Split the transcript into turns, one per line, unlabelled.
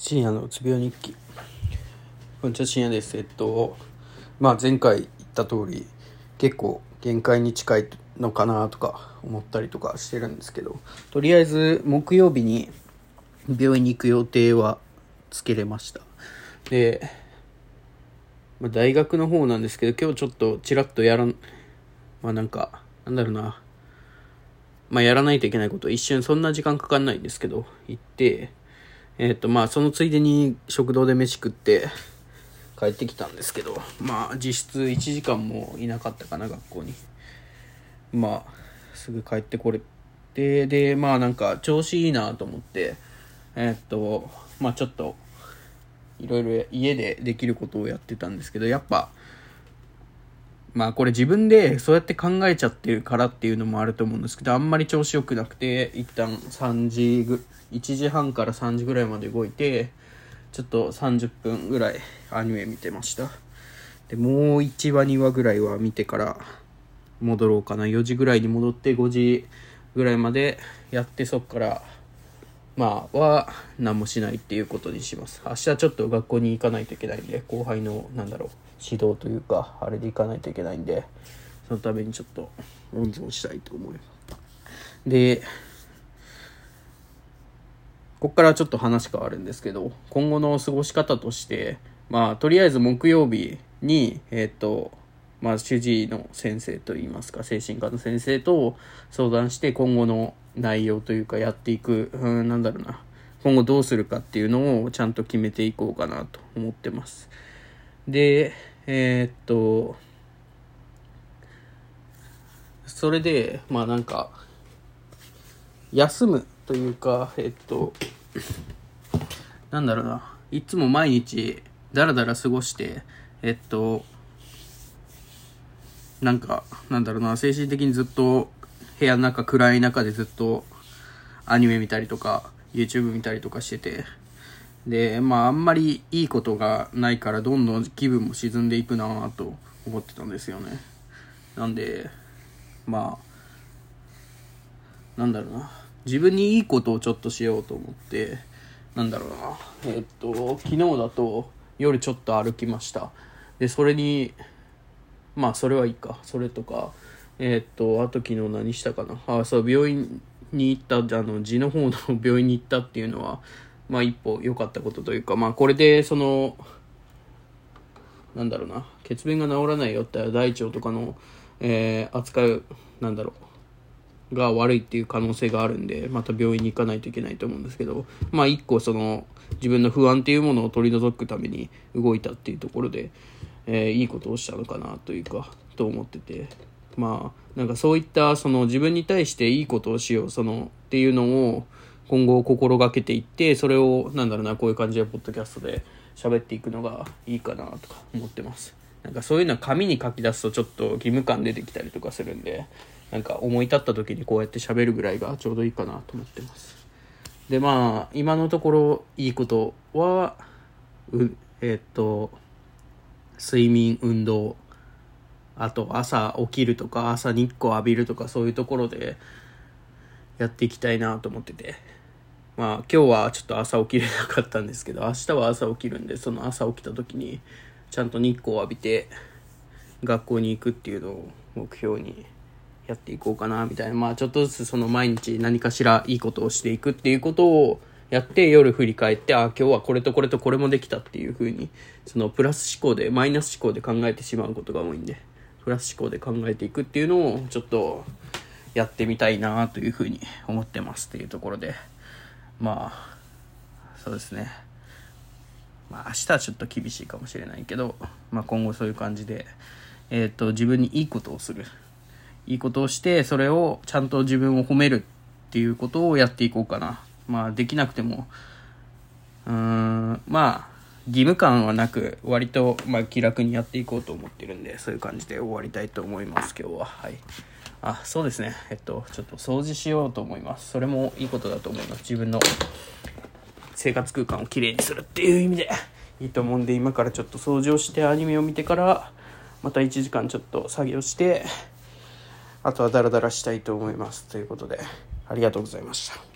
深夜のうつ病日記。こんにちは深夜です。えっとまあ前回言った通り結構限界に近いのかなとか思ったりとかしてるんですけどとりあえず木曜日に病院に行く予定はつけれました。で、まあ、大学の方なんですけど今日ちょっとちらっとやらんまあなんかなんだろうな。まあやらないといけないこと一瞬そんな時間かかんないんですけど行ってえっ、ー、と、まあ、そのついでに食堂で飯食って帰ってきたんですけど、まあ、実質1時間もいなかったかな、学校に。まあ、すぐ帰ってこれて、で、まあ、なんか、調子いいなと思って、えっ、ー、と、まあ、ちょっと、いろいろ家でできることをやってたんですけど、やっぱ、まあこれ自分でそうやって考えちゃってるからっていうのもあると思うんですけど、あんまり調子良くなくて、一旦3時ぐ、1時半から3時ぐらいまで動いて、ちょっと30分ぐらいアニメ見てました。で、もう1話2話ぐらいは見てから戻ろうかな。4時ぐらいに戻って5時ぐらいまでやってそっからまあは何もしないっていうことにします。明日ちょっと学校に行かないといけないんで後輩のなんだろう指導というかあれで行かないといけないんでそのためにちょっと温存したいと思います。でここからちょっと話変わるんですけど今後の過ごし方としてまあとりあえず木曜日にえっ、とまあ主治医の先生といいますか精神科の先生と相談して今後の内容というかやっていく、うん、なんだろうな、今後どうするかっていうのをちゃんと決めていこうかなと思ってます。で、えー、っと、それで、まあなんか、休むというか、えっと、なんだろうな、いつも毎日だらだら過ごして、えっと、なんか、なんだろうな、精神的にずっと部屋の中暗い中でずっとアニメ見たりとか YouTube 見たりとかしてて。でまああんまりいいことがないからどんどん気分も沈んでいくなと思ってたんですよね。なんでまあなんだろうな。自分にいいことをちょっとしようと思ってなんだろうな。えっと昨日だと夜ちょっと歩きました。でそれにまあそれはいいか。それとかえー、っと、あと昨日何したかな？あ、そう、病院に行った、あの、痔の方の病院に行ったっていうのは、まあ一歩良かったことというか、まあこれで、その、なんだろうな、血便が治らないよって大腸とかの、えー、扱う、なんだろう、が悪いっていう可能性があるんで、また病院に行かないといけないと思うんですけど、まあ一個その、自分の不安っていうものを取り除くために動いたっていうところで、えー、いいことをしたのかなというか、と思ってて、まあ、なんかそういったその自分に対していいことをしよう、そのっていうのを今後心がけていって、それをなんだろうな、こういう感じでポッドキャストで喋っていくのがいいかなとか思ってます。なんかそういうのは紙に書き出すとちょっと義務感出てきたりとかするんで、なんか思い立った時にこうやって喋るぐらいがちょうどいいかなと思ってます。で、まあ、今のところいいことは、うえ、っと、睡眠、運動、あと朝起きるとか朝日光浴びるとかそういうところでやっていきたいなと思ってて。まあ今日はちょっと朝起きれなかったんですけど明日は朝起きるんでその朝起きた時にちゃんと日光を浴びて学校に行くっていうのを目標にやっていこうかなみたいな。まあちょっとずつその毎日何かしらいいことをしていくっていうことをやって夜振り返ってああ今日はこれとこれとこれもできたっていう風にそのプラス思考でマイナス思考で考えてしまうことが多いんで。プラス思考で考えていくっていうのをちょっとやってみたいなというふうに思ってますっていうところで。まあそうですね。まあ明日はちょっと厳しいかもしれないけど、まあ、今後そういう感じで、えーと、自分にいいことをする。いいことをしてそれをちゃんと自分を褒めるっていうことをやっていこうかな。まあできなくても。うーんまあ義務感はなく、割と、まあ、気楽にやっていこうと思ってるんで、そういう感じで終わりたいと思います、今日は。はい。あ、そうですね。えっと、ちょっと掃除しようと思います。それもいいことだと思います。自分の生活空間をきれいにするっていう意味でいいと思うんで、今からちょっと掃除をしてアニメを見てから、また1時間ちょっと作業して、あとはダラダラしたいと思います。ということで、ありがとうございました。